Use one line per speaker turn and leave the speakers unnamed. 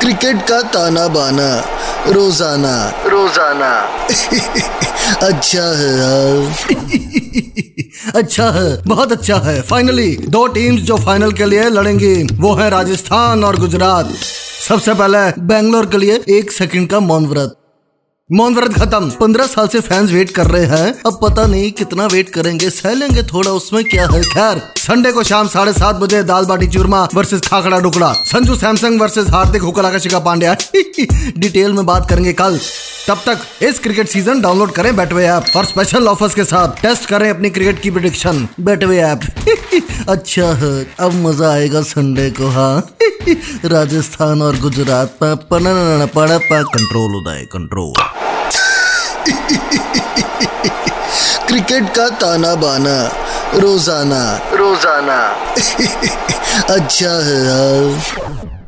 Cricket का ताना बाना रोज़ाना। रोज़ाना। अच्छा है यार।
अच्छा है बहुत अच्छा है। फाइनली दो टीम्स जो फाइनल के लिए लड़ेंगी वो है राजस्थान और गुजरात। सबसे पहले बेंगलोर के लिए एक सेकंड का मौन व्रत। मौन व्रत खत्म। पंद्रह साल से फैंस वेट कर रहे हैं। अब पता नहीं कितना वेट करेंगे। सह लेंगे थोड़ा, उसमें क्या है? खैर संडे को शाम साढ़े सात बजे दाल बाटी चूरमा वर्सेस खाखड़ा टुकड़ा संजू सैमसंग वर्सेस हार्दिक हुकला का शिका पांड्या। डिटेल में बात करेंगे कल। तब तक इस क्रिकेट सीज़न डाउनलोड करें बैटवे ऐप और स्पेशल ऑफर्स के साथ टेस्ट करें अपनी क्रिकेट की प्रिडिक्शन बैटवे ऐप। अच्छा है अब मज़ा आएगा संडे को हाँ? राजस्थान और गुजरात पर पड़ा पा कंट्रोल उदय कंट्रोल
क्रिकेट का ताना बाना रोज़ाना। रोज़ाना। अच्छा है यार